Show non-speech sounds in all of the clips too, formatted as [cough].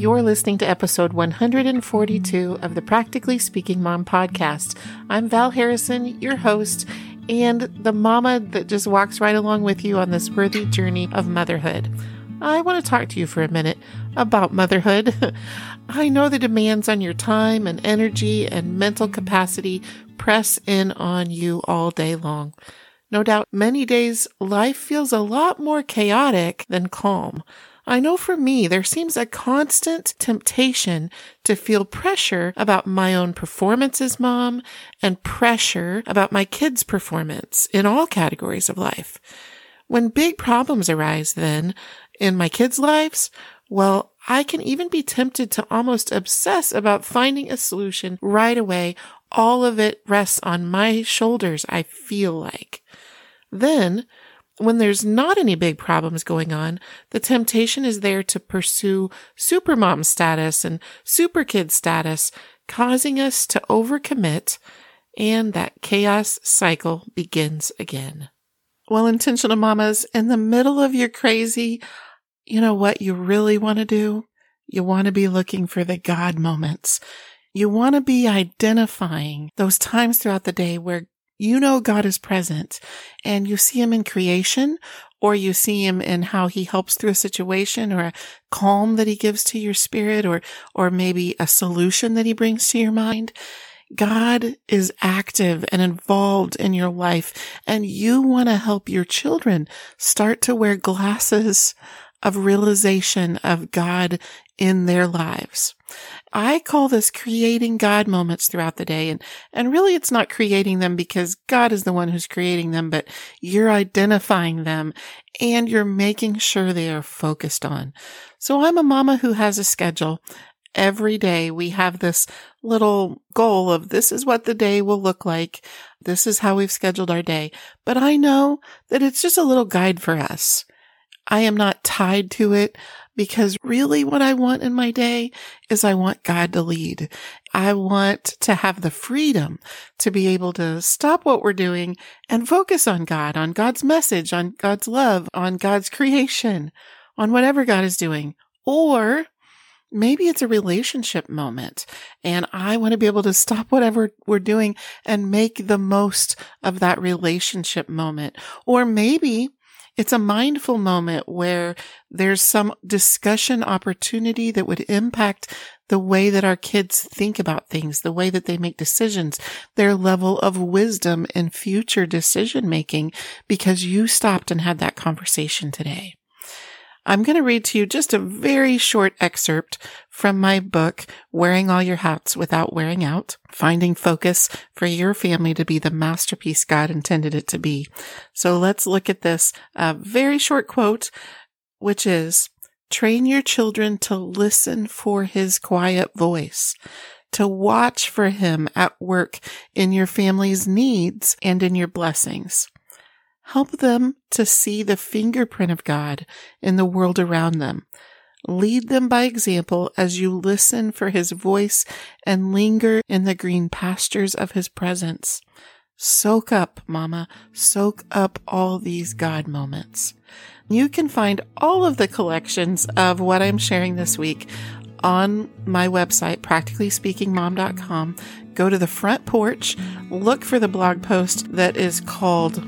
You're listening to episode 142 of the Practically Speaking Mom podcast. I'm Val Harrison, your host, and the mama that just walks right along with you on this worthy journey of motherhood. I want to talk to you for a minute about motherhood. [laughs] I know the demands on your time and energy and mental capacity press in on you all day long. No doubt many days life feels a lot more chaotic than calm. I know for me, there seems a constant temptation to feel pressure about my own performance as mom and pressure about my kids' performance in all categories of life. When big problems arise then in my kids' lives, well, I can even be tempted to almost obsess about finding a solution right away. All of it rests on my shoulders, I feel like. Then when there's not any big problems going on, the temptation is there to pursue supermom status and super kid status, causing us to overcommit, and that chaos cycle begins again. Well, intentional mamas, in the middle of your crazy, you know what you really want to do? You want to be looking for the God moments. You want to be identifying those times throughout the day where you know God is present and you see him in creation or you see him in how he helps through a situation or a calm that he gives to your spirit or, or maybe a solution that he brings to your mind. God is active and involved in your life and you want to help your children start to wear glasses of realization of God in their lives. I call this creating God moments throughout the day. And, and really it's not creating them because God is the one who's creating them, but you're identifying them and you're making sure they are focused on. So I'm a mama who has a schedule. Every day we have this little goal of this is what the day will look like. This is how we've scheduled our day. But I know that it's just a little guide for us. I am not tied to it because really what I want in my day is I want God to lead. I want to have the freedom to be able to stop what we're doing and focus on God, on God's message, on God's love, on God's creation, on whatever God is doing. Or maybe it's a relationship moment and I want to be able to stop whatever we're doing and make the most of that relationship moment. Or maybe it's a mindful moment where there's some discussion opportunity that would impact the way that our kids think about things, the way that they make decisions, their level of wisdom in future decision making because you stopped and had that conversation today. I'm going to read to you just a very short excerpt from my book, Wearing All Your Hats Without Wearing Out, Finding Focus for Your Family to be the Masterpiece God Intended It to Be. So let's look at this very short quote, which is, train your children to listen for his quiet voice to watch for him at work in your family's needs and in your blessings. Help them to see the fingerprint of God in the world around them. Lead them by example as you listen for his voice and linger in the green pastures of his presence. Soak up, mama, soak up all these God moments. You can find all of the collections of what I'm sharing this week on my website, practicallyspeakingmom.com. Go to the front porch, look for the blog post that is called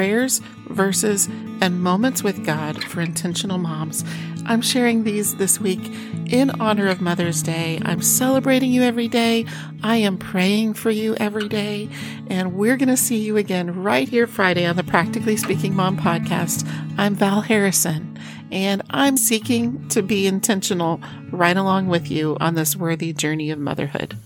prayers, verses, and moments with God for intentional moms. I'm sharing these this week in honor of Mother's Day. I'm celebrating you every day. I am praying for you every day. And we're going to see you again right here Friday on the Practically Speaking Mom podcast. I'm Val Harrison, and I'm seeking to be intentional right along with you on this worthy journey of motherhood.